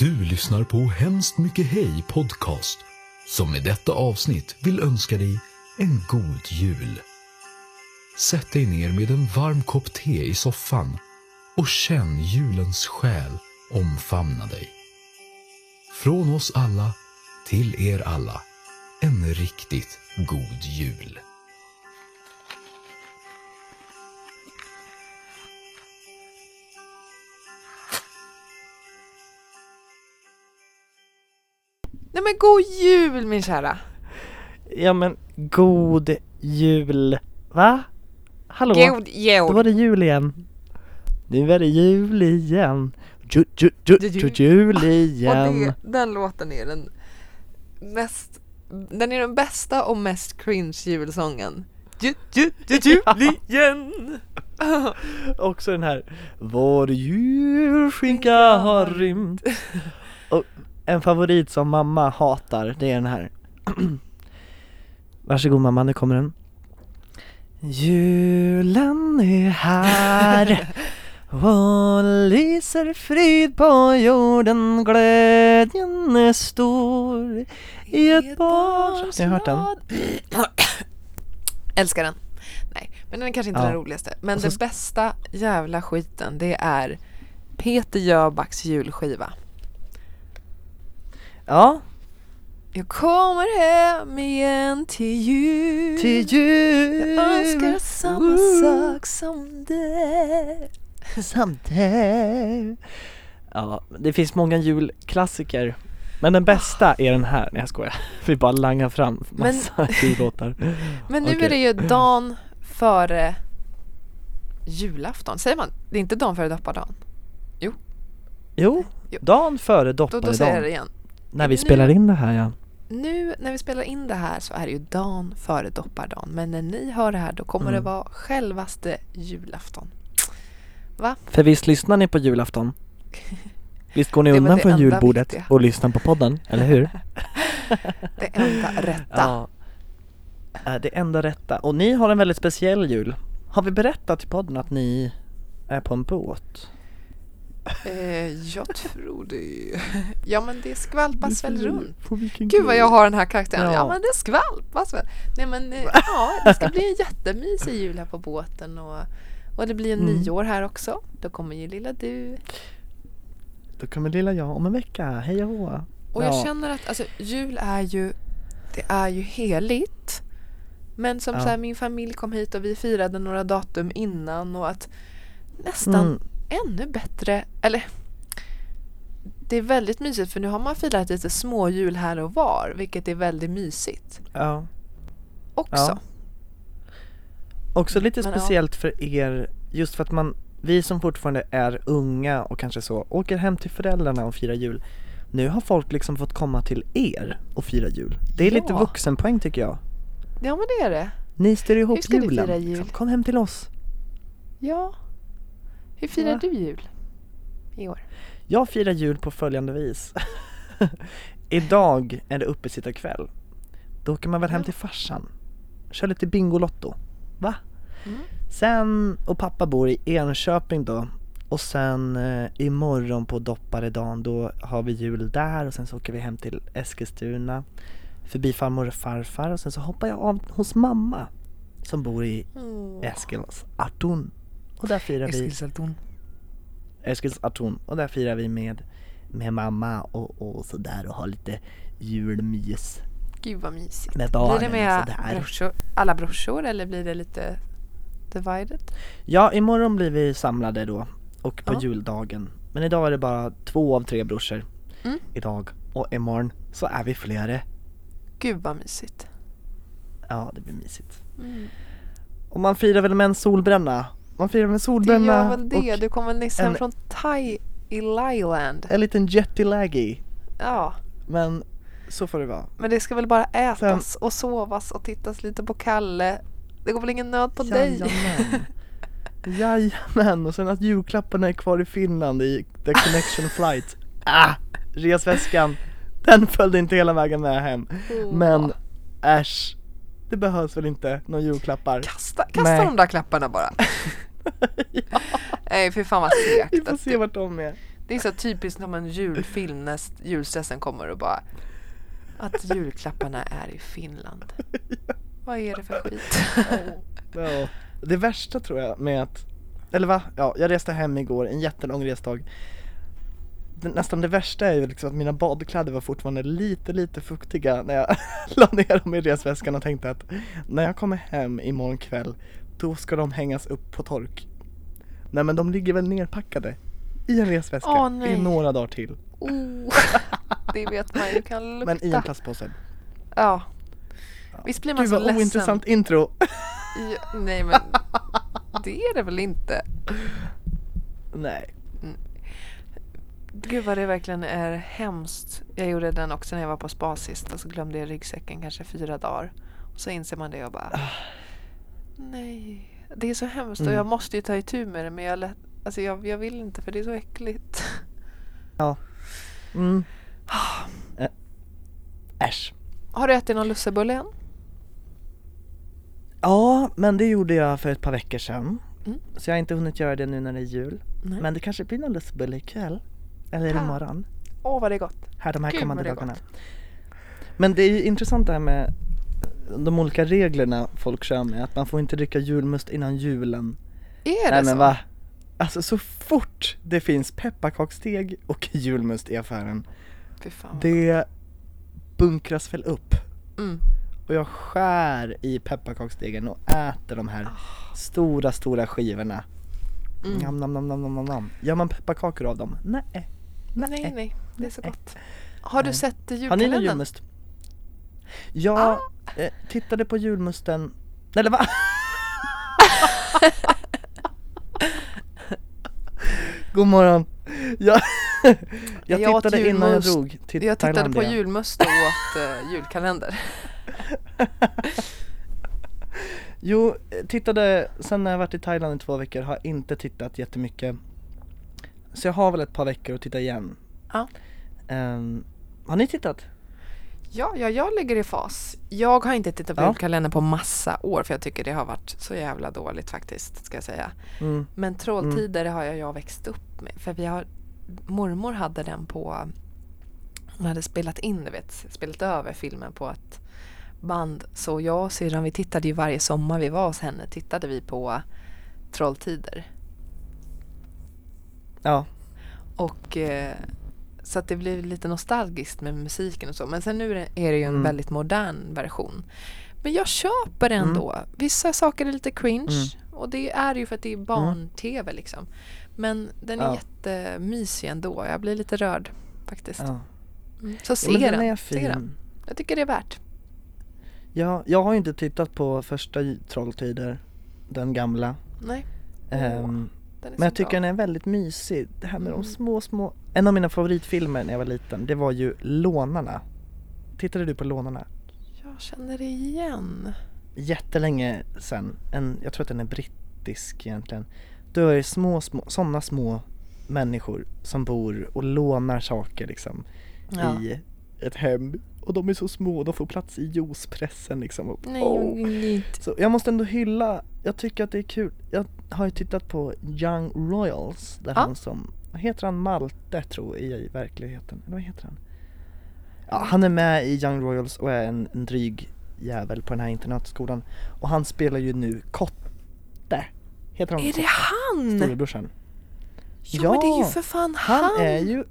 Du lyssnar på Hemskt Mycket Hej Podcast som i detta avsnitt vill önska dig en god jul. Sätt dig ner med en varm kopp te i soffan och känn julens själ omfamna dig. Från oss alla till er alla, en riktigt god jul. Men god jul min kära! Ja men god jul, va? Hallå? God Då var jul! det jul igen. Nu är det jul igen. Ju, ju, ju, ju, jul Och igen. det, den låten är den mest, den är den bästa och mest cringe julsången. Ju, ju, ju, jul igen! Också den här Vår julskinka har rymt. Och en favorit som mamma hatar, det är den här. Varsågod mamma, nu kommer den. Julen är här och lyser frid på jorden Glädjen är stor i ett barns... Ni har hört den? Älskar den. Nej, men den är kanske inte Ja. den roligaste. Men så den bästa jävla skiten det är Peter Jöbacks julskiva. Ja, Jag kommer hem igen till jul. till jul Jag önskar samma sak som dig. Someday. Ja, det finns många julklassiker Men den bästa är den här, nej jag skojar Vi bara langar fram massa jullåtar Men nu Okej. är det ju dagen före julafton. Säger man? Det är inte dagen före doppardagen. Jo, Jo. dagen före Då, då säger jag det dopparedagen igen. När vi Nu- spelar in det här ja Nu när vi spelar in det här så är det ju dagen före doppardagen. Men när ni hör det här då kommer Mm. det vara självaste julafton. För visst lyssnar ni på julafton? Visst går ni undan från julbordet viktiga. och lyssnar på podden, eller hur? Det enda rätta. Ja det enda rätta. Och ni har en väldigt speciell jul Har vi berättat i podden att ni är på en båt? Eh, jag tror det. Ja men det skvalpas väl runt. På Gud vad jag har den här karaktären. Ja, Ja. men det skvalpas väl. Nej men eh, ja, det ska bli en jättemysig jul här på båten och, och det blir en Mm. nyår här också. Då kommer ju lilla du. Då kommer lilla jag om en vecka, hej och hå. Och jag Ja. känner att alltså, jul är ju, det är ju heligt. Men som Ja. så här, min familj kom hit och vi firade några datum innan och att nästan Mm. Ännu bättre, eller det är väldigt mysigt för nu har man firat lite småjul här och var, vilket är väldigt mysigt Ja. också. Ja. Också lite Men ja. speciellt för er, just för att man, vi som fortfarande är unga och kanske så, åker hem till föräldrarna och firar jul. Nu har folk liksom fått komma till er och fira jul. Det är lite Ja. vuxenpoäng tycker jag. Ja men det är det. Ni styr ihop Hur ska julen. fira jul? liksom. Kom hem till oss. Ja. Hur firar Va? du jul i år? Jag firar jul på följande vis. Idag är det uppesittarkväll. Då åker man väl hem Ja. till farsan. Kör lite Bingolotto. Va? Mm. Sen, och pappa bor i Enköping då. Och sen eh, imorgon på dopparedagen då har vi jul där och sen så åker vi hem till Eskilstuna. Förbi farmor och farfar och sen så hoppar jag av hos mamma. Som bor i Eskilsarton. Och där firar vi Eskilstuna. Eskilsarton och där firar vi med, med mamma och, och sådär och har lite julmys Gud vad mysigt. med Blir barnen det och med brorsor, alla brorsor eller blir det lite divided? Ja, imorgon blir vi samlade då och på Ja. juldagen. Men idag är det bara två av tre brorsor. Mm. Idag och imorgon så är vi flera. Gud vad mysigt. Ja, det blir mysigt. Mm. Och man firar väl med en solbränna? Man firar med en Det solbränna gör väl det. Du kommer nyss hem en- från Thai i Lyland. en liten jetlaggy. Ja, Men så får det vara. men det ska väl bara ätas och sovas och tittas lite på Kalle. Det går väl ingen nöd på dig? Jajamän. Jajamän, och sen att julklapparna är kvar i Finland i The Connection Flight. Ah! Resväskan, den följde inte hela vägen med hem. Men äsch, det behövs väl inte några julklappar. Kasta, kasta Nej. de där klapparna bara. Nej fy fan vad Vi segt. får se vart de är. Det är så typiskt som en julfilm när julstressen kommer och bara att julklapparna är i Finland. Vad är det för skit? Ja. Det värsta tror jag med att, eller va? Ja, jag reste hem igår, en jättelång resdag. Nästan det värsta är ju liksom att mina badkläder var fortfarande lite, lite fuktiga när jag la ner dem i resväskan och tänkte att när jag kommer hem imorgon kväll, då ska de hängas upp på tork. Nej men de ligger väl nerpackade i en resväska Åh, i några dagar till. Oh, det vet man ju kan lukta. Men i en plastpåse. Ja. Visst blir man Gud så ledsen? ointressant intro. Ja, nej men det är det väl inte? Nej. Gud vad det verkligen är hemskt. Jag gjorde den också när jag var på spa sist och så glömde jag ryggsäcken kanske fyra dagar. Och så inser man det och bara Nej, det är så hemskt och Mm. jag måste ju ta itu med det men jag, lätt, alltså jag, jag vill inte för det är så äckligt. Mm. Äh. Äsch. Har du ätit någon lussebulle än? Ja, men det gjorde jag för ett par veckor sedan. Mm. Så jag har inte hunnit göra det nu när det är jul. Nej. Men det kanske blir någon lustbulle ikväll. Eller Ah. imorgon. Åh vad det är gott. Här de här Gud, kommande dagarna. gott. Men det är ju intressant det här med de olika reglerna folk kör med. Att man får inte dricka julmust innan julen. Är det Nej så? men va? Alltså så fort det finns pepparkaksdeg och julmust i affären. Det bunkras väl upp. Mm. Och jag skär i pepparkaksdegen och äter de här stora, stora skivorna. Mm. Nam, nam, nam, nam, nam, nam. Gör man pepparkakor av dem? Nej. Nej nej, det är så Nej. gott. Har du Nej. sett Har ni någon julkalendern? julmust? Jag eh, tittade på julmusten, eller va? God morgon! Jag, jag Jag tittade innan jag julmust. drog till Jag tittade på Thailandia. julmust och åt uh, julkalender. Jo, eh, tittade, sen när jag varit i Thailand i två veckor har jag inte tittat jättemycket Så jag har väl ett par veckor att titta igen Ja. Ehm, Har ni tittat? Ja, ja, jag ligger i fas. Jag har inte tittat på Ja. julkalendern på massa år för jag tycker det har varit så jävla dåligt faktiskt, ska jag säga. Mm. Men Trolltider har jag, jag växt upp med. För vi har, mormor hade den på, hon hade spelat in, du vet, spelat över filmen på ett band. Så jag och syrran, vi tittade ju varje sommar vi var hos henne, tittade vi på Trolltider. Ja, Och eh, så att det blir lite nostalgiskt med musiken och så. Men sen nu är det, det ju en Mm. väldigt modern version. Men jag köper ändå. Vissa saker är lite cringe. Och det är ju för att det är barn-tv liksom. Men den är Ja. jättemysig ändå. Jag blir lite rörd faktiskt. ja. Mm. Så se ja den. den Se den. Jag tycker det är värt. Ja, jag har ju inte tittat på första Trolltider, den gamla Nej, är Men jag tycker bra. den är väldigt mysig, det här med Mm. de små, små En av mina favoritfilmer när jag var liten, det var ju Lånarna Tittade du på Lånarna? Jag känner det igen. Jättelänge sen, en, jag tror att den är brittisk egentligen Då är det små, små, sådana små människor som bor och lånar saker liksom Ja. i ett hem och de är så små, de får plats i juicepressen liksom och, Nej, nej. Så jag måste ändå hylla, jag tycker att det är kul Jag har ju tittat på Young Royals där Ja. han som, heter han, Malte tror jag i verkligheten, eller vad heter han? Ja, han är med i Young Royals och är en, en dryg jävel på den här internatskolan Och han spelar ju nu Kotte Heter han Är det han? Storebrorsan Ja, men det är ju Ja, för fan han. Han är ju,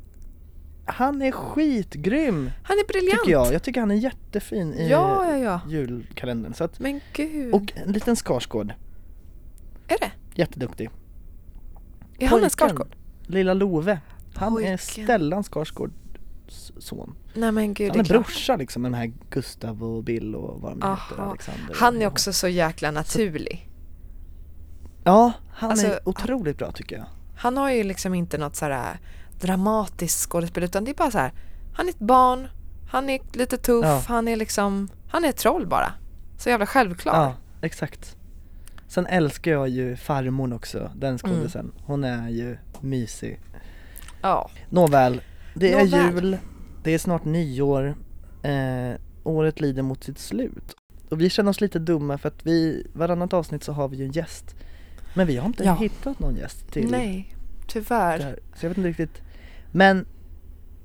han är skitgrym Han är briljant. tycker jag, jag tycker han är jättefin i Ja, ja, ja. julkalendern så att, Men gud. Och en liten Skarsgård, är det? jätteduktig Är han en Skarsgård? Lilla Love, han Pojken. är Stellan Skarsgårds son Nej men gud, Han är är brorsa liksom med de här Gustav och Bill och vad de heter, Aha. Alexander Han är också så jäkla naturlig. Ja, han Alltså, är otroligt bra tycker jag Han har ju liksom inte något sådär dramatiskt skådespel utan det är bara så här. Han är ett barn, han är lite tuff, Ja. han är liksom, han är ett troll bara. Så jävla självklar. Ja, exakt Sen älskar jag ju farmor också, den skådisen Mm. Hon är ju mysig Ja. Nåväl, det är Nåväl. jul, det är snart nyår, eh, året lider mot sitt slut Och vi känner oss lite dumma för att vi, varannat avsnitt så har vi ju en gäst Men vi har inte Ja. hittat någon gäst till Nej, tyvärr. Så jag vet inte riktigt Men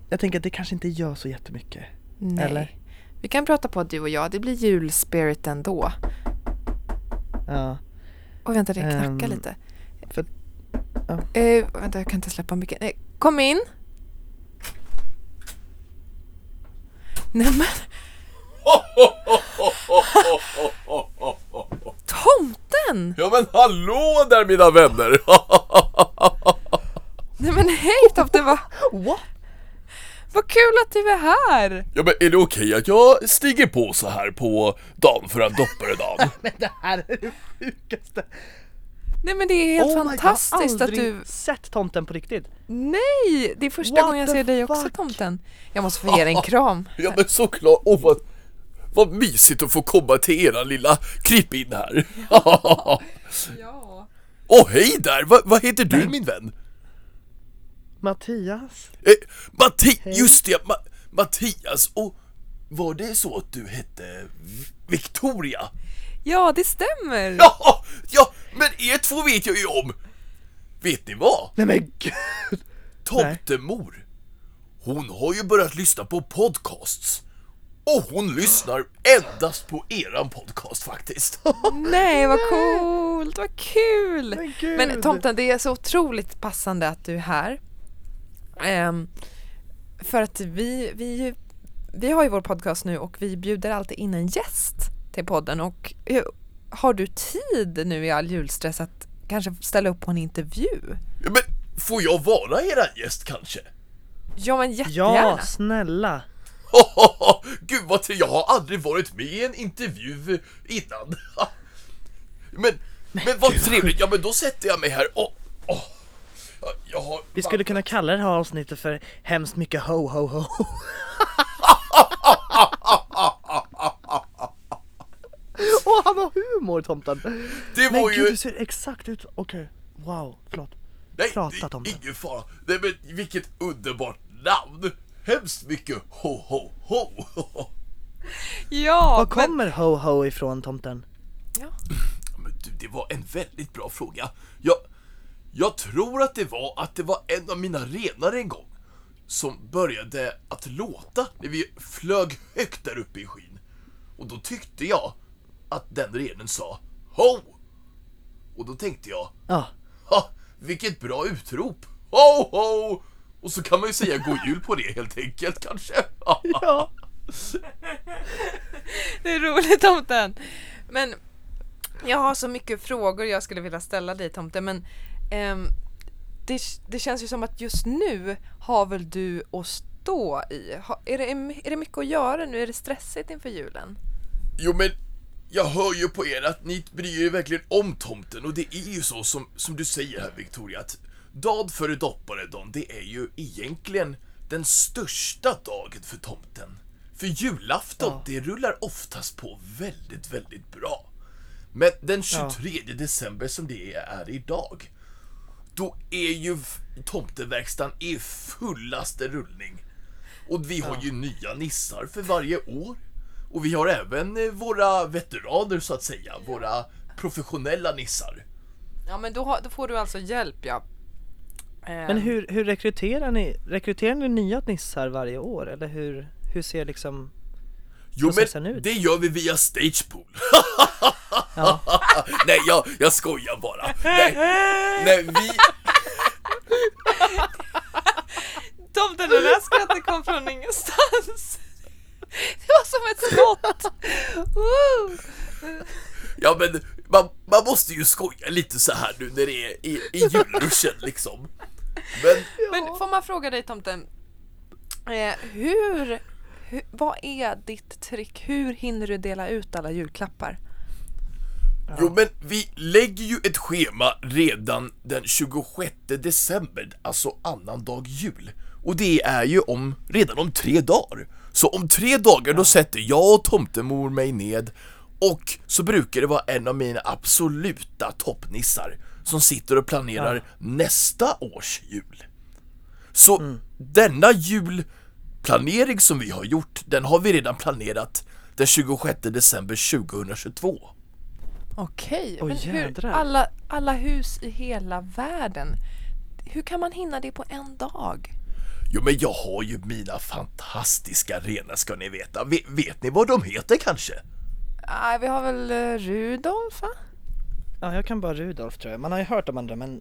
jag tänker att det kanske inte gör så jättemycket. Nej. Eller? Vi kan prata på du och jag, det blir julspirit ändå. Ja. Och vänta, det knackar Ehm, lite. för- ja. Eh, vänta, jag kan inte släppa mycket. Eh, kom in! Nej men, tomten! Ja men hallå där mina vänner! Nej men hej tomten, vad, What? vad kul att du är här! ja men är det okej att jag stiger på så här på dagen för en dopparedagen? Men det här är det sjukaste! Nej men det är helt Oh God, fantastiskt jag har att du... aldrig sett tomten på riktigt. Nej! Det är första What gången jag ser dig också fuck? tomten. Jag måste få ge dig en kram. Ja men såklart, åh vad, vad mysigt att få komma till eran lilla krypin här. Ja. Åh hej där, Va, vad heter du min vän? Mattias? Eh, Matti, just det, Ma Mattias, och var det så att du hette Victoria? Ja, det stämmer! Ja, ja, men er två vet jag ju om. Vet ni vad? Nej men gud! Tomtemor, hon har ju börjat lyssna på podcasts. Och hon lyssnar endast på eran podcast faktiskt. Nej, vad coolt, vad kul! Men gud. Men tomten, det är så otroligt passande att du är här. Ehm, för att vi, vi, vi har ju vår podcast nu och vi bjuder alltid in en gäst till podden och har du tid nu i all julstress att kanske ställa upp på en intervju? Ja, Men får jag vara eran gäst kanske? Ja men jättegärna! Ja, snälla! Gud vad trevligt, jag har aldrig varit med i en intervju innan. Men, men vad trevligt, ja men då sätter jag mig här och... åh. Vi skulle kunna kalla det här avsnittet för hemskt mycket ho ho ho. Åh, han har humor tomten! Det Men var gud, ju... du ser exakt ut, okej, wow, förlåt. Nej, prata, det är Tomten. ingen fara. Nej men vilket underbart namn! Hemskt mycket ho ho ho! Ja, Var men, kommer ho ho ifrån tomten? ja. Men du, det var en väldigt bra fråga. Jag, jag tror att det var att det var en av mina renar en gång som började att låta när vi flög högt där uppe i skyn. Och då tyckte jag att den renen sa Ho! Och då tänkte jag Ja, Ha! Vilket bra utrop! Ho ho! Och så kan man ju säga god jul på det helt enkelt kanske. ja. Det är roligt tomten. Men jag har så mycket frågor jag skulle vilja ställa dig tomten men ehm, det, det känns ju som att just nu har väl du att stå i. Ha, är, det, är det mycket att göra nu? Är det stressigt inför julen? Jo men jag hör ju på er att ni bryr er verkligen om tomten och det är ju så som, som du säger här Victoria att dag före dopparedagen det är ju egentligen den största dagen för tomten. För julafton Ja. det rullar oftast på väldigt, väldigt bra. Men den 23 december som det är idag då är ju tomteverkstan i fullaste rullning. Och vi har ju nya nissar för varje år. Och vi har även eh, våra veteraner så att säga, våra professionella nissar. Ja men då, har, då får du alltså hjälp ja. Ehm, Men hur, hur rekryterar ni, rekryterar ni nya nissar varje år eller hur, hur ser liksom Jo men ut? det gör vi via Stagepool. Ja. Nej jag, jag skojar bara. Nej, nej vi... Tomten, det där skrattet kom från ingenstans. Det var som ett skott. Woo! Ja men man, man måste ju skoja lite så här nu när det är i, i julruschen liksom. Men Men får man fråga dig tomten, eh, hur, hur, vad är ditt trick? Hur hinner du dela ut alla julklappar? Jo men vi lägger ju ett schema redan den 26 december, alltså annan dag jul. Och det är ju om, redan om tre dagar. Så om tre dagar då sätter jag och tomtemor mig ned och så brukar det vara en av mina absoluta toppnissar som sitter och planerar nästa års jul. Så denna julplanering som vi har gjort, den har vi redan planerat den 26 december 2022. Okej, men hur, jädrar. alla, alla hus i hela världen, hur kan man hinna det på en dag? Jo men jag har ju mina fantastiska renar ska ni veta. Vet, vet ni vad de heter kanske? Nej, vi har väl eh, Rudolf va? Ja, jag kan bara Rudolf tror jag. Man har ju hört om andra men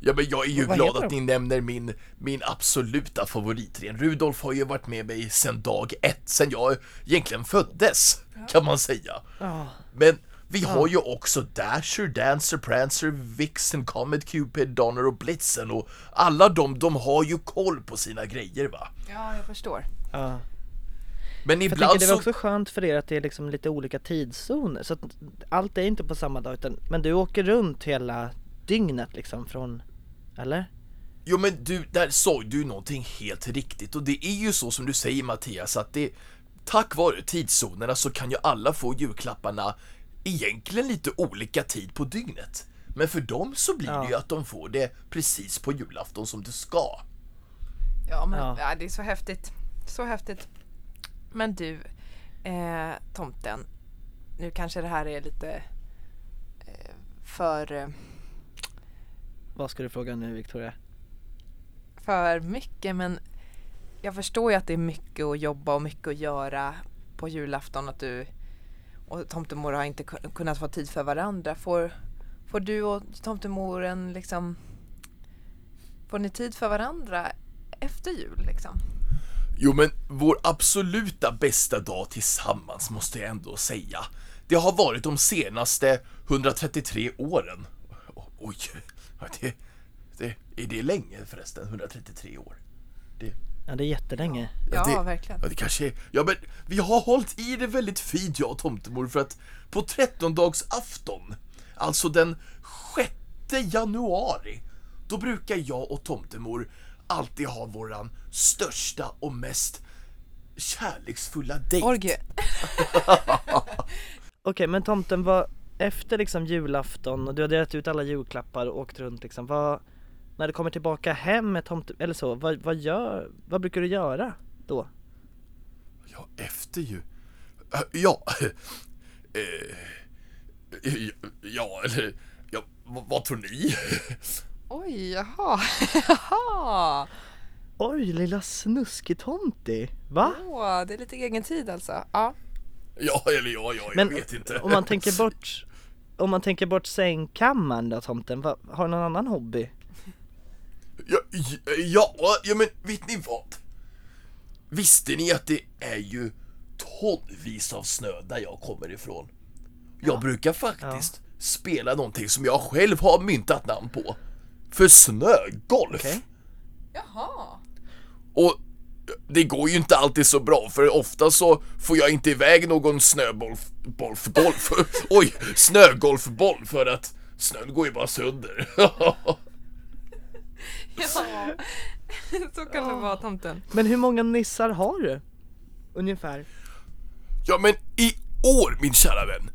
Ja men jag är ju glad att de? ni nämner min, min absoluta favoritren. Rudolf har ju varit med mig sedan dag ett, sedan jag egentligen föddes, kan man säga. ja, Men vi har ju också Dasher, Dancer, Prancer, Vixen, Comet, Cupid, Donner och Blitzen och alla de, de har ju koll på sina grejer va. Ja, jag förstår. ja. Men För jag ibland tänker det är så... också skönt för er att det är liksom lite olika tidszoner så att allt är inte på samma dag utan men du åker runt hela dygnet liksom från, eller? Jo men du, där sa du någonting helt riktigt och det är ju så som du säger Mattias att det Tack vare tidszonerna så kan ju alla få julklapparna egentligen lite olika tid på dygnet. Men för dem så blir det ju Ja. att de får det precis på julafton som det ska. Ja, men Ja. ja. det är så häftigt. Så häftigt. Men du, eh, tomten. Nu kanske det här är lite eh, för, eh, Vad ska du fråga nu Victoria? för mycket men jag förstår ju att det är mycket att jobba och mycket att göra på julafton att du och tomtemor har inte kun- kunnat få tid för varandra. Får, får du och tomtemor en liksom Får ni tid för varandra efter jul liksom? Jo men vår absoluta bästa dag tillsammans måste jag ändå säga. Det har varit de senaste 133 åren. Oj, ja, det, det, är det länge förresten? 133 år? Det, Ja det är jättelänge. Ja, det, verkligen. Ja, det kanske är, ja men vi har hållit i det väldigt fint jag och tomtemor för att på 13-dags afton, alltså den 6 januari, då brukar jag och tomtemor alltid ha våran största och mest kärleksfulla dejt. Orgie. Okej men tomten vad, efter liksom julafton och du har delat ut alla julklappar och åkt runt liksom, vad, när du kommer tillbaka hem med tomten, eller så, vad, vad gör, vad brukar du göra då? Ja, efter ju. Äh, Ja. Eh, ja, eller... Ja, vad, vad tror ni? Oj, jaha. jaha. Oj lilla snuskitomti, va? Åh, det är lite egen tid alltså. Ja. Ja, eller ja, ja, jag Men vet inte. om man tänker bort, om man tänker bort sängkammaren då tomten, vad, har du någon annan hobby? Ja, ja, ja, men vet ni vad? Visste ni att det är ju tonvis av snö där jag kommer ifrån? Jag brukar faktiskt spela någonting som jag själv har myntat namn på. För snögolf. Okej. Jaha. Och det går ju inte alltid så bra för ofta så får jag inte iväg någon snöboll, golf, golf, oj, snögolfboll för att snön går ju bara sönder. Ja. Så kan det vara tomten. Men hur många nissar har du? Ungefär? Ja men i år min kära vän,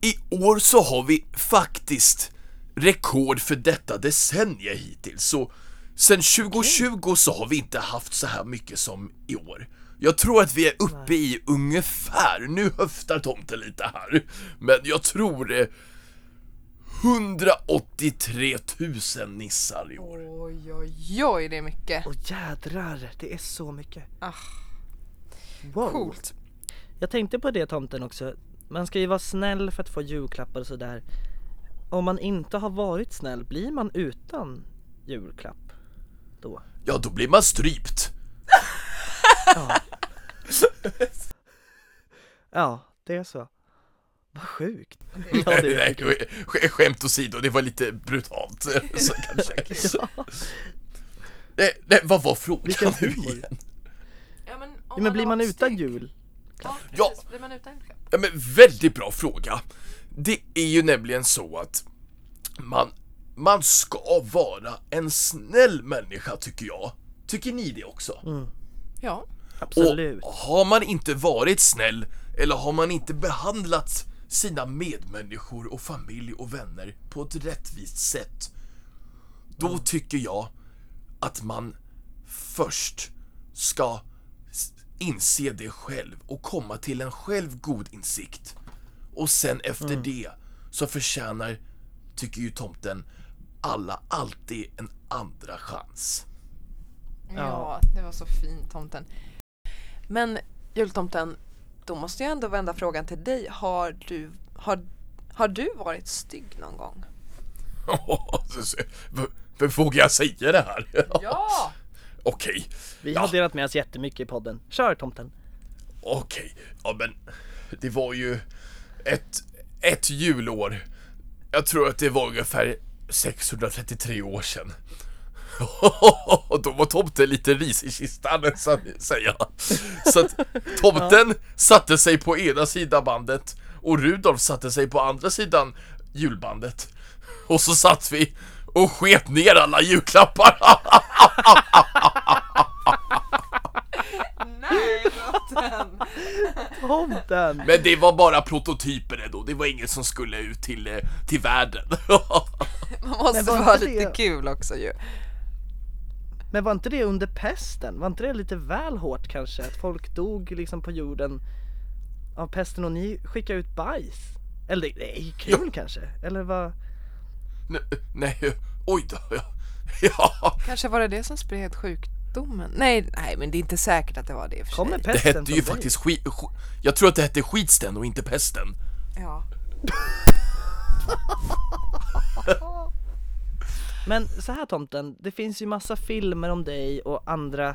i år så har vi faktiskt rekord för detta decennium hittills. Så sen 2020 så har vi inte haft så här mycket som i år. Jag tror att vi är uppe i ungefär, nu höftar tomten lite här, men jag tror det 183 000 nissar i år. Oj, oj, oj, det är mycket. Åh jädrar, det är så mycket. Ah, Wow. coolt. Jag tänkte på det tomten också, man ska ju vara snäll för att få julklappar och sådär. Om man inte har varit snäll, blir man utan julklapp då? Ja, då blir man strypt. Ja, det är så. Vad sjukt. Ja, det är nej, sk- skämt åsido, det var lite brutalt. Så kanske. Ja. Nej, nej, vad var frågan Vilken nu humor. igen? Ja, men, Ja, men blir man utan jul? Ja, Ja. Blir man utan julklapp? Ja, men väldigt bra fråga. Det är ju nämligen så att man, man ska vara en snäll människa tycker jag. Tycker ni det också? Ja. Absolut. Och har man inte varit snäll eller har man inte behandlat sina medmänniskor och familj och vänner på ett rättvist sätt då tycker jag att man först ska inse det själv och komma till en självgod insikt. Och sen efter det så förtjänar, tycker ju tomten, alla alltid en andra chans. Ja, det var så fint tomten. Men jultomten, då måste jag ändå vända frågan till dig. Har du, har, har du varit stygg någon gång? Vågar jag säga det här? Ja! Okej, Vi Ja. har delat med oss jättemycket i podden. Kör tomten. okej. Ja men, det var ju ett, ett julår. Jag tror att det var ungefär 633 år sedan. Och då var tomten lite ris i kistan, så att säga. Så att tomten satte sig på ena sidan bandet och Rudolf satte sig på andra sidan julbandet. Och så satt vi och sket ner alla julklappar. Nej, tomten! Tomten! Men det var bara prototyper ändå, det var inget som skulle ut till, eh, till världen. Man måste vara inte lite det- kul också ju. Men var inte det under pesten? Var inte det lite väl hårt kanske? Att folk dog liksom på jorden av pesten och ni skickade ut bajs? Eller det det är ju kul kanske? Eller vad? Nej, nej, oj då. Ja, ja. Kanske var det det som spred sjukdomen? Nej, nej men det är inte säkert att det var det i och för Kommer sig. Det pesten hette från ju dig? faktiskt skit, sk- Jag tror att det hette skitsten och inte pesten. Ja. Men så här tomten, det finns ju massa filmer om dig och andra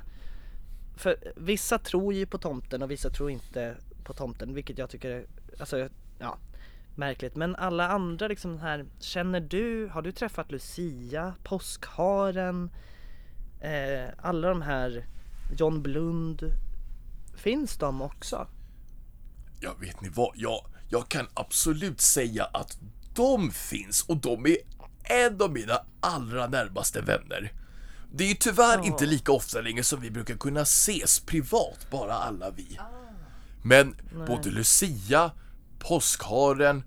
För vissa tror ju på tomten och vissa tror inte på tomten vilket jag tycker är, alltså ja Märkligt, men alla andra liksom här Känner du, har du träffat Lucia, Påskharen? Eh, alla de här John Blund Finns de också? Ja, vet ni vad? Jag, jag kan absolut säga att de finns och de är en av mina allra närmaste vänner. Det är ju tyvärr Ja. inte lika ofta längre som vi brukar kunna ses privat, bara alla vi. Men både Lucia, påskharen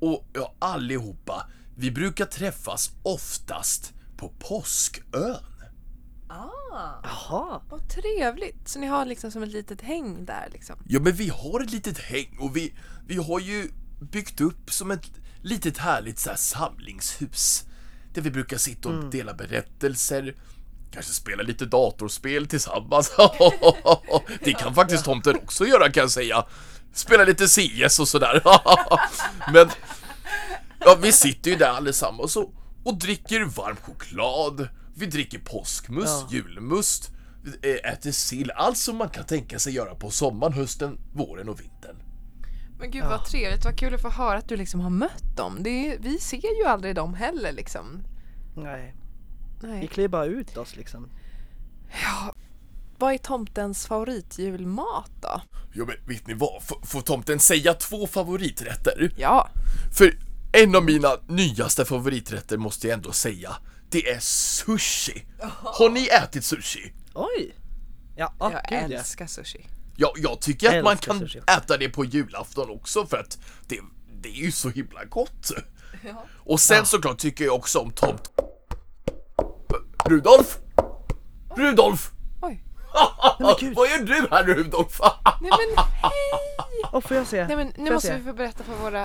och ja, allihopa, vi brukar träffas oftast på påskön. Ah, Jaha, vad trevligt. Så ni har liksom som ett litet häng där liksom. Ja men vi har ett litet häng och vi, vi har ju byggt upp som ett litet härligt så här samlingshus. Där vi brukar sitta och dela berättelser, kanske spela lite datorspel tillsammans. Det kan faktiskt tomten också göra kan jag säga. Spela lite CS och sådär. Men ja, vi sitter ju där allesammans och, och dricker varm choklad. Vi dricker påskmust, julmust, vi äter sill, allt som man kan tänka sig göra på sommaren, hösten, våren och vintern. Men gud vad trevligt, vad kul att få höra att du liksom har mött dem. Det är, vi ser ju aldrig dem heller liksom. nej, vi Nej. klär bara ut oss liksom Vad är tomtens favoritjulmat då? Jo men vet ni vad, F- får tomten säga två favoriträtter? Ja, För en av mina nyaste favoriträtter måste jag ändå säga, det är sushi. Har ni ätit sushi? Oj! Ja, ah, jag gud ja älskar sushi. Ja, jag tycker att man kan sushi. äta det på julafton också för att det, det är ju så himla gott. Och sen såklart tycker jag också om tomt... Rudolf! Rudolf! Oj. Vad gör du här Rudolf? Nej men hej! Åh, får jag se? Nej men nu måste se? vi få berätta för våra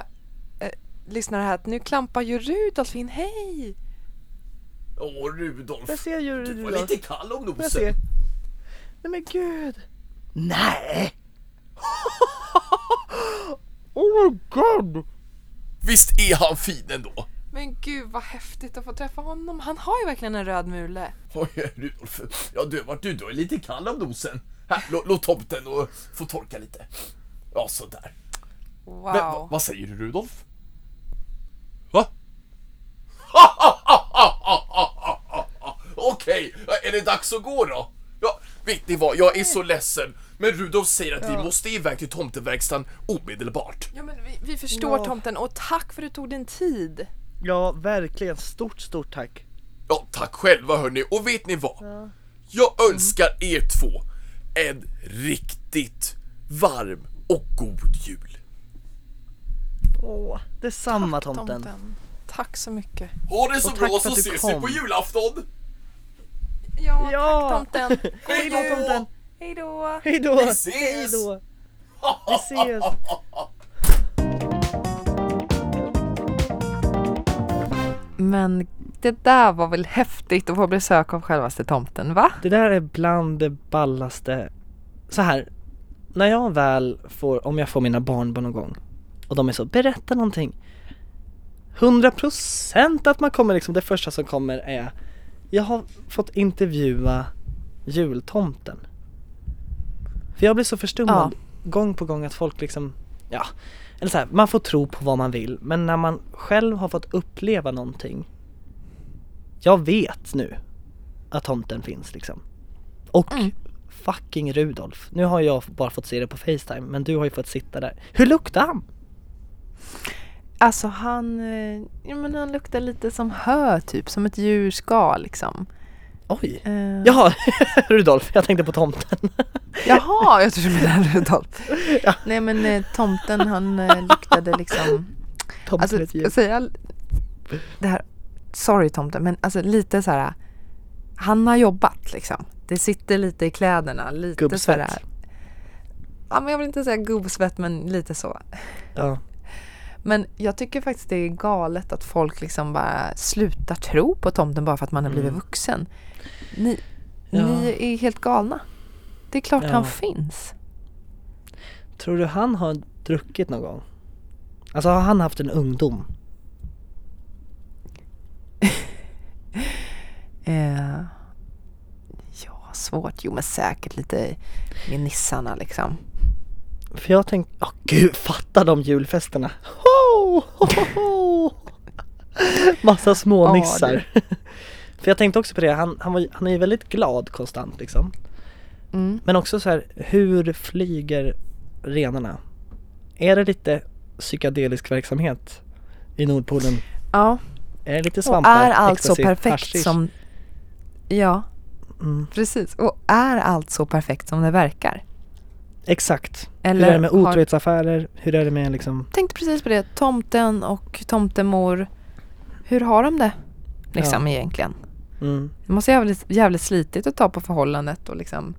eh, lyssnare här att nu klampar ju Rudolf in. Hej! Åh Rudolf, jag se djur, du var Rudolf? lite kall om Får jag se? nosen. Nej men gud! Nej! oh my god! Visst är han fin ändå? Men gud vad häftigt att få träffa honom. Han har ju verkligen en röd mule. Oj Rudolf, ja du vart du då är lite kall om nosen. Här, lå- låt tomten och få torka lite. Ja sådär. Wow. Men, va, vad säger du Rudolf? Va? Okej, är det dags att gå då? Ja, vet ni vad, jag är så ledsen. Men Rudolf säger att vi måste iväg till tomteverkstan omedelbart. Ja men vi, vi förstår Ja. tomten och tack för att du tog din tid. Ja, verkligen. Stort, stort tack. Ja, tack själva hörni. Och vet ni vad? Jag önskar er två en riktigt varm och god jul. Åh, detsamma tomten. Tack så mycket. Ha det så Och bra tack så för att du ses vi kom. på julafton! Ja, Ja. tack tomten. Hej då tomten! Hej då. Hej då! Vi ses! Hej då! Vi ses! Men det det där var väl häftigt att få besök av självaste tomten, va? Det där är bland det ballaste. Så här, när jag väl får, om jag får mina barnbarn någon gång och de är så, berätta någonting. 100% att man kommer liksom, det första som kommer är, jag har fått intervjua jultomten. För jag blir så förstummad gång på gång att folk liksom, ja, eller så här, man får tro på vad man vill, men när man själv har fått uppleva någonting. Jag vet nu att tomten finns liksom. Och Mm. fucking Rudolf. Nu har jag bara fått se det på Facetime, men du har ju fått sitta där. Hur luktar han? Alltså han, eh, ja, men han luktar lite som hö typ, som ett djurskal liksom. Oj! Eh, Jaha, Rudolf, jag tänkte på tomten. Jaha, jag tror du menade Rudolf. Ja. Nej men eh, tomten han eh, luktade liksom, tomten alltså ska djur. säga det här, sorry tomten, men alltså lite så här. Han har jobbat liksom. Det sitter lite i kläderna, lite så Gubbsvett. här. Ja men jag vill inte säga gubbsvett men lite så. Ja. Men jag tycker faktiskt det är galet att folk liksom bara slutar tro på tomten bara för att man har blivit Mm. vuxen. Ni, Ja. ni är helt galna. Det är klart Ja. han finns. Tror du han har druckit någon gång? Alltså har han haft en ungdom? Eh, ja, svårt. Jo men säkert lite med nissarna liksom. För jag tänkte, åh gud, fatta de julfesterna! Ho, ho, ho, ho. Massa små Ja, nissar. För jag tänkte också på det, han, han, var, han är ju väldigt glad konstant liksom. Mm. Men också så här, hur flyger renarna? Är det lite psykedelisk verksamhet i Nordpolen? Ja, Är det lite och svampar? är allt så perfekt hashish? som... Ja, Mm, precis. Och är allt så perfekt som det verkar? Exakt. Eller hur är det med har- otrohetsaffärer? Hur är det med liksom tänkte precis på det. Tomten och tomtemor. Hur har de det? Liksom egentligen. mm, Det måste jävligt, jävligt slitigt att ta på förhållandet och liksom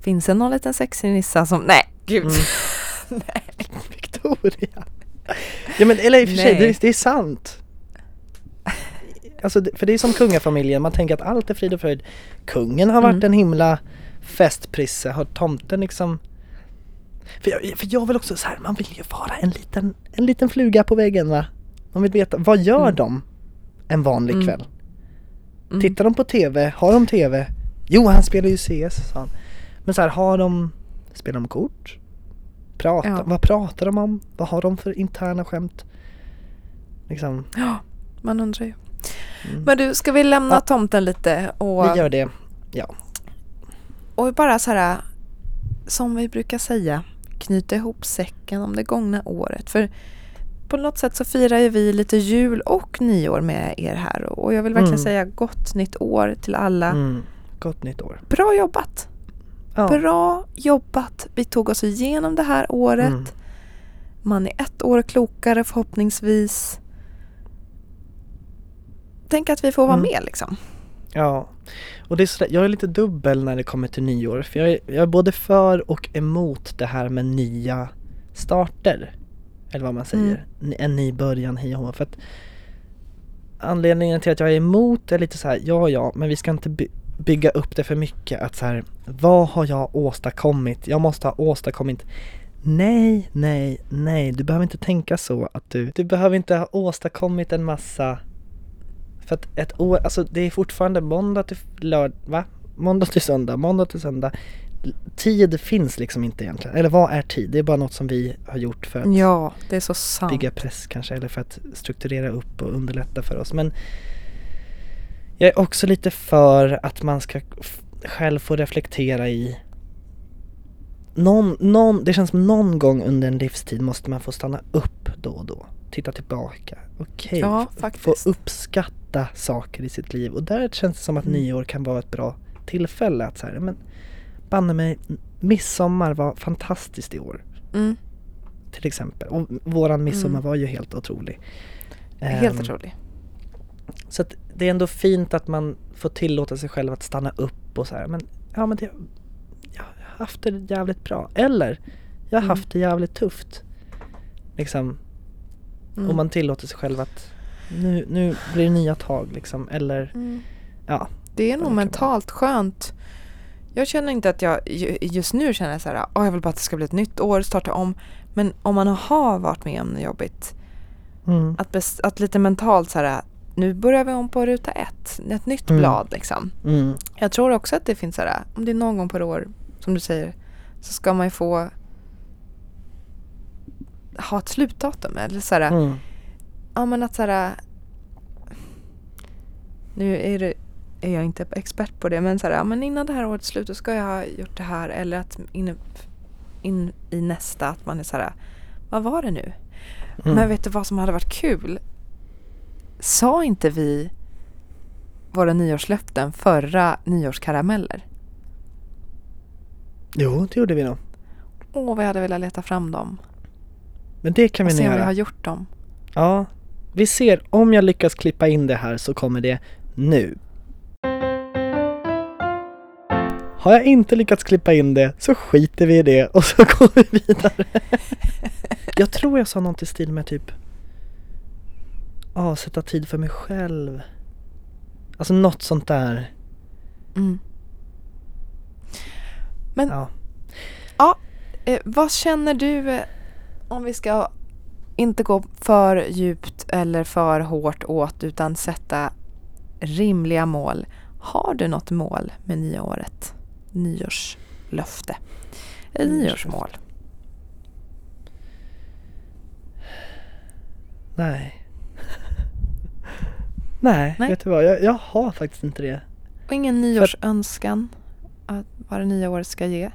Finns det någon liten sexig nissa som, nej gud. Mm. Victoria. Ja men eller i och för sig, Nej. det, är- det är sant. Alltså det- för det är som kungafamiljen, man tänker att allt är frid och fröjd. Kungen har varit Mm. en himla festprisse, har tomten liksom för jag, för jag vill också så här, man vill ju vara en liten, en liten fluga på väggen va? Man vill veta, vad gör Mm. de en vanlig Mm. kväll? Mm. Tittar de på TV? Har de TV? Jo, han spelar ju CS, sa han. Men så här, har de, spelar de kort? Prata, Ja. Vad pratar de om? Vad har de för interna skämt? Liksom, Ja, man undrar ju. Mm. Men du, ska vi lämna Ja. tomten lite och, vi gör det. Ja. och bara så här som vi brukar säga knyta ihop säcken om det gångna året. För på något sätt så firar ju vi lite jul och nyår med er här och jag vill verkligen Mm. säga gott nytt år till alla. Mm. Gott nytt år. Bra jobbat! Ja. Bra jobbat! Vi tog oss igenom det här året. Mm. Man är ett år klokare förhoppningsvis. Tänk att vi får vara Mm. med liksom. Ja, och det är sådär, jag är lite dubbel när det kommer till nyår. För jag är, jag är både för och emot det här med nya starter. Eller vad man säger. N- En ny början, hej och. För att anledningen till att jag är emot är lite så här, ja ja, men vi ska inte by- bygga upp det för mycket. Att så här, vad har jag åstadkommit? Jag måste ha åstadkommit Nej, nej, nej, du behöver inte tänka så att du, du behöver inte ha åstadkommit en massa för att ett år, alltså det är fortfarande måndag till lördag, va? Måndag till söndag, måndag till söndag. Tid finns liksom inte egentligen. Eller vad är tid? Det är bara något som vi har gjort för att Ja, det är så sant. bygga press kanske, eller för att strukturera upp och underlätta för oss. Men jag är också lite för att man ska själv få reflektera i någon, någon, det känns som någon gång under en livstid måste man få stanna upp då och då. Titta tillbaka. Okej, Ja, f- faktiskt. få uppskatta saker i sitt liv. Och där känns det som att Mm. nyår kan vara ett bra tillfälle att så här, men banne mig, midsommar var fantastiskt i år Mm, till exempel. Och våran midsommar Mm. var ju helt otrolig. helt Ehm, otroligt. Så att det är ändå fint att man får tillåta sig själv att stanna upp och så här. Men ja men det, jag har haft det jävligt bra. Eller jag har Mm. haft det jävligt tufft. Liksom. Mm. Och man tillåter sig själv att nu, nu blir det nya tag liksom, eller Mm. ja. Det är nog mentalt skönt. Jag känner inte att jag, ju- just nu känner jag så här, "Åh, jag vill bara att det ska bli ett nytt år, starta om. Men om man har varit med om något jobbigt, Mm. att, att lite mentalt så här, nu börjar vi om på ruta ett, ett nytt Mm. blad liksom. Mm. Jag tror också att det finns så här, om det är någon gång per år, som du säger, så ska man ju få ha ett slutdatum. Eller så här, Mm. ja men att så här, nu är, det, är jag inte expert på det, men så här, ja, men innan det här årets slut så ska jag ha gjort det här. Eller att in, in i nästa, att man är så här, vad var det nu? Mm. Men vet du vad som hade varit kul? Sa inte vi våra nyårslöften förra nyårskarameller? Jo, det gjorde vi nog. Åh, vad jag hade velat leta fram dem. Men det kan Och vi se nog om vi har gjort dem. Ja, vi ser. Om jag lyckas klippa in det här så kommer det nu. Har jag inte lyckats klippa in det så skiter vi i det och så går vi vidare. jag tror jag sa något i stil med typ avsätta tid för mig själv. Alltså något sånt där. Mm. Men Ja. Eh, vad känner du eh, om vi ska inte gå för djupt eller för hårt åt utan sätta rimliga mål? Har du något mål med nya året? Nyårslöfte? Nyårslöfte. nyårsmål? Nej. Nej, Nej. vet du vad? Jag, jag har faktiskt inte det. Och ingen nyårsönskan? Att vad det nya året ska ge?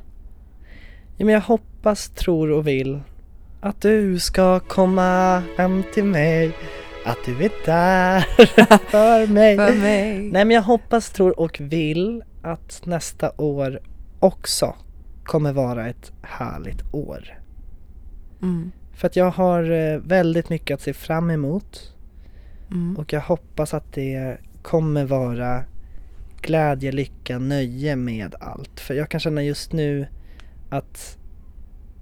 Ja, men jag hoppas, tror och vill att du ska komma hem till mig. Att du är där för mig. För mig? Nej men jag hoppas, tror och vill att nästa år också kommer vara ett härligt år. Mm. För att jag har eh, väldigt mycket att se fram emot Mm. och jag hoppas att det kommer vara glädje, lycka, nöje med allt. För jag kan känna just nu att,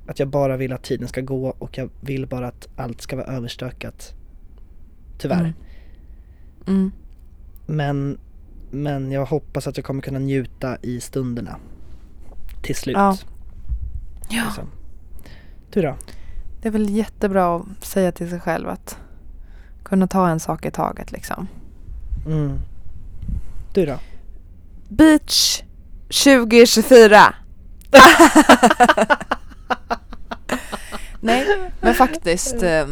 att jag bara vill att tiden ska gå och jag vill bara att allt ska vara överstökat. Tyvärr. Mm. Mm. Men, men jag hoppas att jag kommer kunna njuta i stunderna. Till slut. Ja. Ja. Liksom. Du då? Det är väl jättebra att säga till sig själv att kunna ta en sak i taget liksom. Mm. Du då? Beach 2024. Nej, men faktiskt. Eh,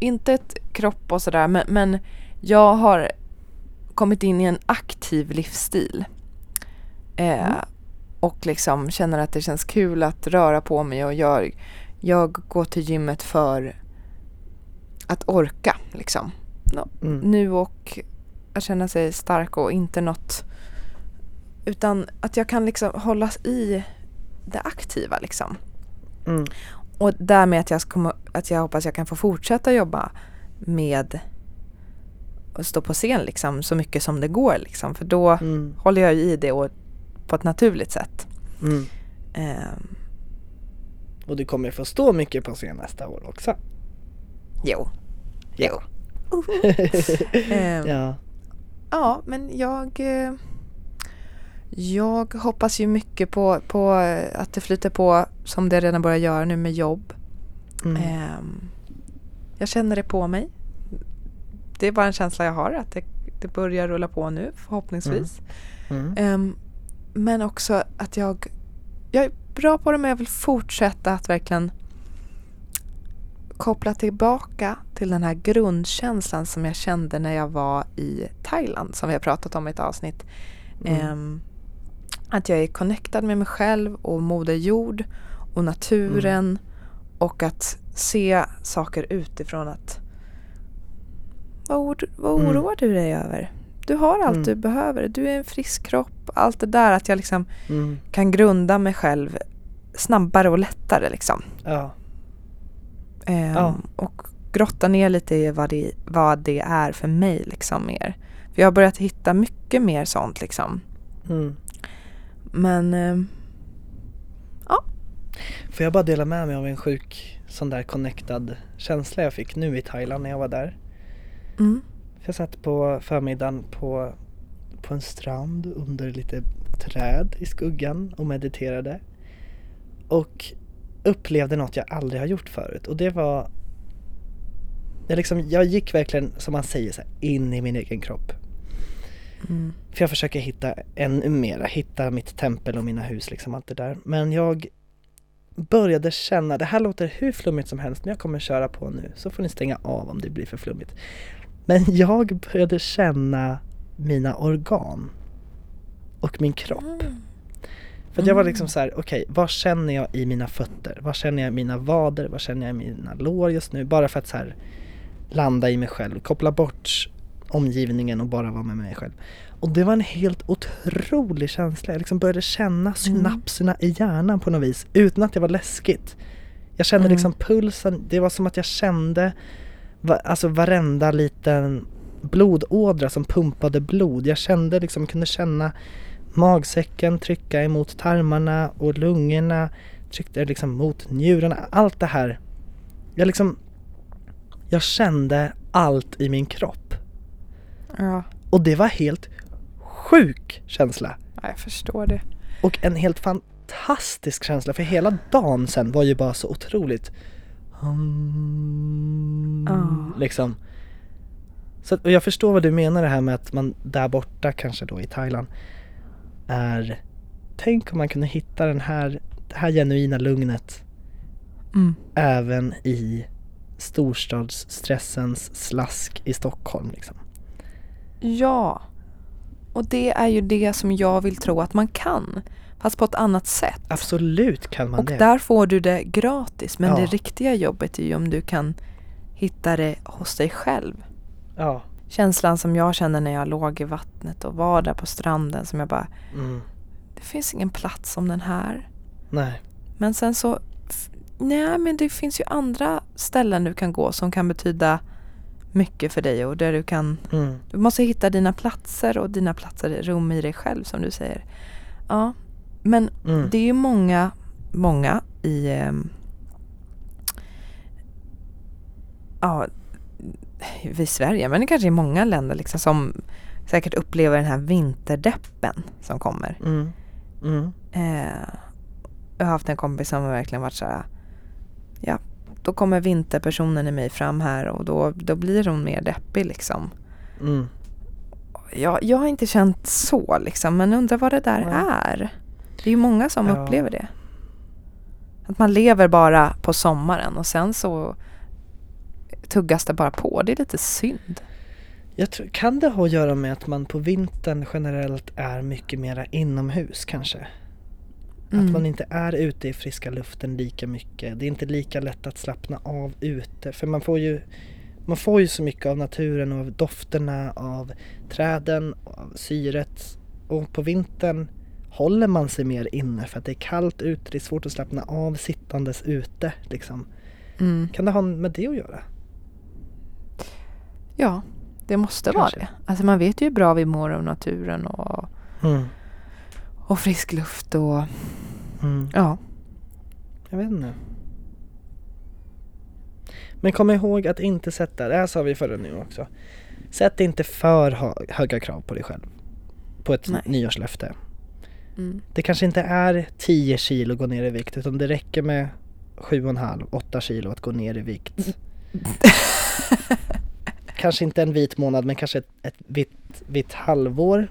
inte ett kropp och sådär, men, men jag har kommit in i en aktiv livsstil. Eh, Och liksom känner att det känns kul att röra på mig och jag, jag går till gymmet för att orka liksom. Mm. Nu och att känna sig stark och inte något utan att jag kan liksom hållas i det aktiva liksom. Mm. Och därmed att jag, ska, att jag hoppas jag kan få fortsätta jobba med att stå på scen liksom så mycket som det går liksom. För då Mm. håller jag ju i det och på ett naturligt sätt. Mm. Ehm, Och du kommer få stå mycket på scen nästa år också. jo. Ja. Ehm, ja. Ja, men jag... Jag hoppas ju mycket på, på eh, att det flyter på som det redan börjar göra nu med jobb. Mm. Ehm, Jag känner det på mig. Det är bara en känsla jag har att det, det börjar rulla på nu förhoppningsvis. Mm. Ehm, Men också att jag, jag är bra på det men jag vill fortsätta att verkligen koppla tillbaka till den här grundkänslan som jag kände när jag var i Thailand som vi har pratat om i ett avsnitt. Mm. Att jag är connectad med mig själv och Moder Jord och naturen och att se saker utifrån att vad, or- vad Mm. oroar du dig över? Du har allt Mm. du behöver. Du är en frisk kropp. Allt det där att jag liksom Mm. kan grunda mig själv snabbare och lättare liksom. Ja. Ehm, Ja. Och grotta ner lite i vad det, vad det är för mig liksom mer. För jag har börjat hitta mycket mer sånt liksom. Mm. Men ehm, Får jag bara dela med mig av en sjuk sån där connectad känsla jag fick nu i Thailand när jag var där. Mm. Jag satt på förmiddagen på, på en strand under lite träd i skuggan och mediterade. Och upplevde något jag aldrig har gjort förut och det var jag, liksom, jag gick verkligen, som man säger, så här, in i min egen kropp. Mm. För jag försöker hitta ännu mera, hitta mitt tempel och mina hus, liksom allt det där. Men jag började känna, det här låter hur flummigt som helst, men jag kommer köra på nu, så får ni stänga av om det blir för flummigt. Men jag började känna mina organ och min kropp. För att jag var liksom så här: okej, vad känner jag i mina fötter? Vad känner jag i mina vader? Vad känner jag i mina lår just nu? Bara för att så här landa i mig själv, koppla bort omgivningen och bara vara med mig själv. Och det var en helt otrolig känsla. Jag liksom började känna synapserna i hjärnan på något vis utan att det var läskigt. Jag kände Mm. liksom pulsen, det var som att jag kände va, alltså varenda liten blodådra som pumpade blod. Jag kände liksom, kunde känna magsäcken trycka emot tarmarna och lungorna tryckte liksom mot njurarna. Allt det här. Jag liksom, jag kände allt i min kropp. Ja. Och det var helt sjuk känsla. ja, jag förstår det. Och en helt fantastisk känsla för hela dagen sen var ju bara så otroligt mm, Ah. liksom. Så, och jag förstår vad du menar det här med att man där borta kanske då i Thailand är Tänk om man kunde hitta den här, det här genuina lugnet Mm. även i storstadsstressens slask i Stockholm liksom. Ja. Och det är ju det som jag vill tro att man kan. Fast på ett annat sätt. Absolut kan man Och det. där får du det gratis. Men Ja. det riktiga jobbet är ju om du kan hitta det hos dig själv. Ja. Känslan som jag kände när jag låg i vattnet och var där på stranden som jag bara, Mm. det finns ingen plats som den här. Nej. Men sen så, nej men det finns ju andra ställen du kan gå som kan betyda mycket för dig och där du kan, Mm. du måste hitta dina platser och dina platser i rum i dig själv som du säger. Ja, men Mm. det är ju många, många i ehm, ja, i Sverige, men kanske är många länder liksom som säkert upplever den här vinterdeppen som kommer. Mm. Mm. Eh, jag har haft en kompis som verkligen varit så här, ja, då kommer vinterpersonen i mig fram här och då, då blir hon mer deppig liksom. Mm. Jag, jag har inte känt så liksom, men undrar vad det där Nej. är. Det är ju många som Ja. upplever det. Att man lever bara på sommaren och sen så tuggas det bara på. Det är lite synd. Jag tror, kan det ha att göra med att man på vintern generellt är mycket mera inomhus kanske? Mm. Att man inte är ute i friska luften lika mycket. Det är inte lika lätt att slappna av ute. För man får ju, man får ju så mycket av naturen och av dofterna, av träden, av syret. Och på vintern håller man sig mer inne för att det är kallt ute. Det är svårt att slappna av sittandes ute liksom. Mm. Kan det ha med det att göra? Ja, det måste Kanske. vara det. Alltså man vet ju hur bra vi mår av naturen och, Mm. Och frisk luft och Mm. ja. Jag vet inte. Men kom ihåg att inte sätta, det här sa vi förra nu också. Sätt inte för hö- höga krav på dig själv. På ett Nej. nyårslöfte. Mm. Det kanske inte är 10 kilo gå ner i vikt utan det räcker med 7,5-8 kilo att gå ner i vikt. kanske inte en vit månad men kanske ett, ett vitt, vitt halvår.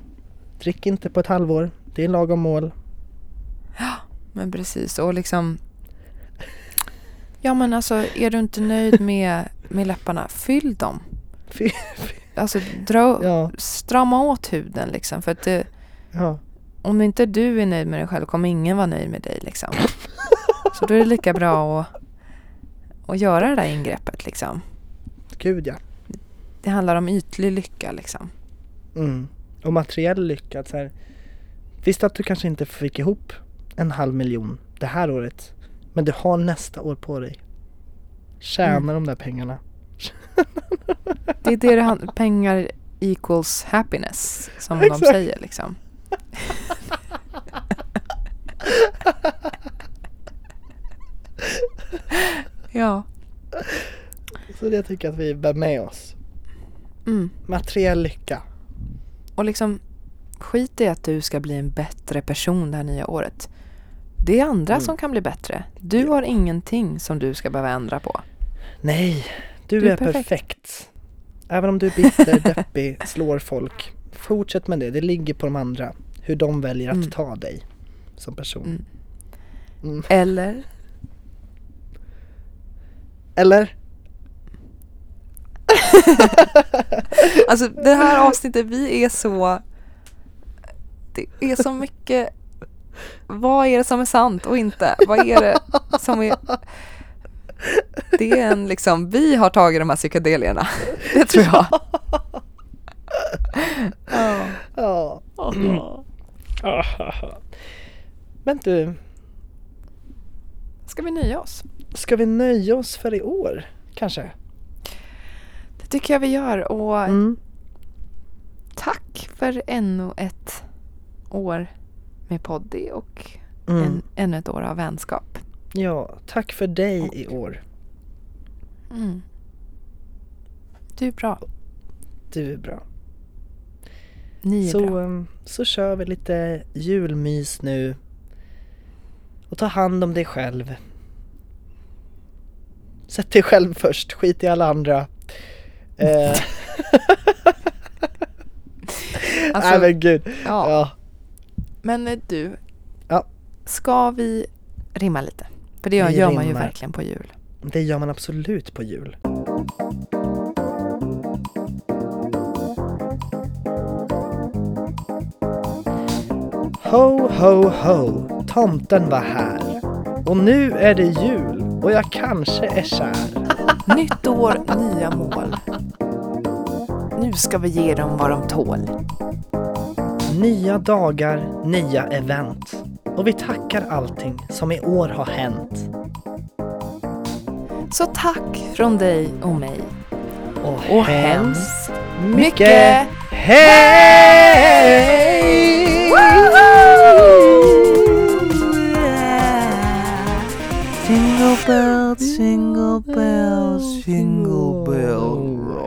Drick inte på ett halvår. Det är lagom mål. Men precis och liksom Ja men alltså är du inte nöjd med, med läpparna, fyll dem. Alltså dra, Ja, strama åt huden liksom för att det, ja. om inte du är nöjd med dig själv kommer ingen vara nöjd med dig liksom. Så då är det lika bra att, att göra det där ingreppet liksom. Gud ja. Det handlar om ytlig lycka liksom. Mm. Och materiell lycka. Så här, visst att du kanske inte fick ihop en halv miljon det här året. Men du har nästa år på dig. Tjäna Mm. de där pengarna. Det är det det handlar Pengar equals happiness som de Exakt. säger liksom. ja. Så det tycker jag att vi bär med oss. Mm. materiell lycka. Och liksom skit i att du ska bli en bättre person det här nya året. Det är andra Mm. som kan bli bättre. Du har ingenting som du ska behöva ändra på. Nej, du, Du är är, perfekt. perfekt. Även om du är bitter, deppig, slår folk. Fortsätt med det, det ligger på de andra. Hur de väljer att Mm. ta dig som person. Mm. Mm. Eller Eller? Alltså det här avsnittet, vi är så... Det är så mycket... Vad är det som är sant och inte? Vad är det som är... Det är en liksom, vi har tagit de här psykedelierna. Det tror jag. Ja. Ja. Men du, Ska vi nöja oss? ska vi nöja oss för i år? Kanske? Det tycker jag vi gör och Mm. tack för ännu ett år med Poddy och Mm. en, ännu ett år av vänskap. Ja, tack för dig i år. Mm. Du är bra. Du är bra. Ni är Så, bra. um, så kör vi lite julmys nu. Och ta hand om dig själv. Sätt dig själv först, skit i alla andra. Eh, Alltså, Nej men gud. ja. Ja. Men eh, du, Ja. ska vi rimma lite? För det gör, gör man ju verkligen på jul. Det gör man absolut på jul. Ho, ho, ho, tomten var här. Och nu är det jul och jag kanske är kär. Nytt år, nya mål. Nu ska vi ge dem vad de tål. Nya dagar, nya event. Och vi tackar allting som i år har hänt. Så tack från dig och mig. Och, Och hemskt mycket hej! Jingle bells, jingle bells, jingle bells.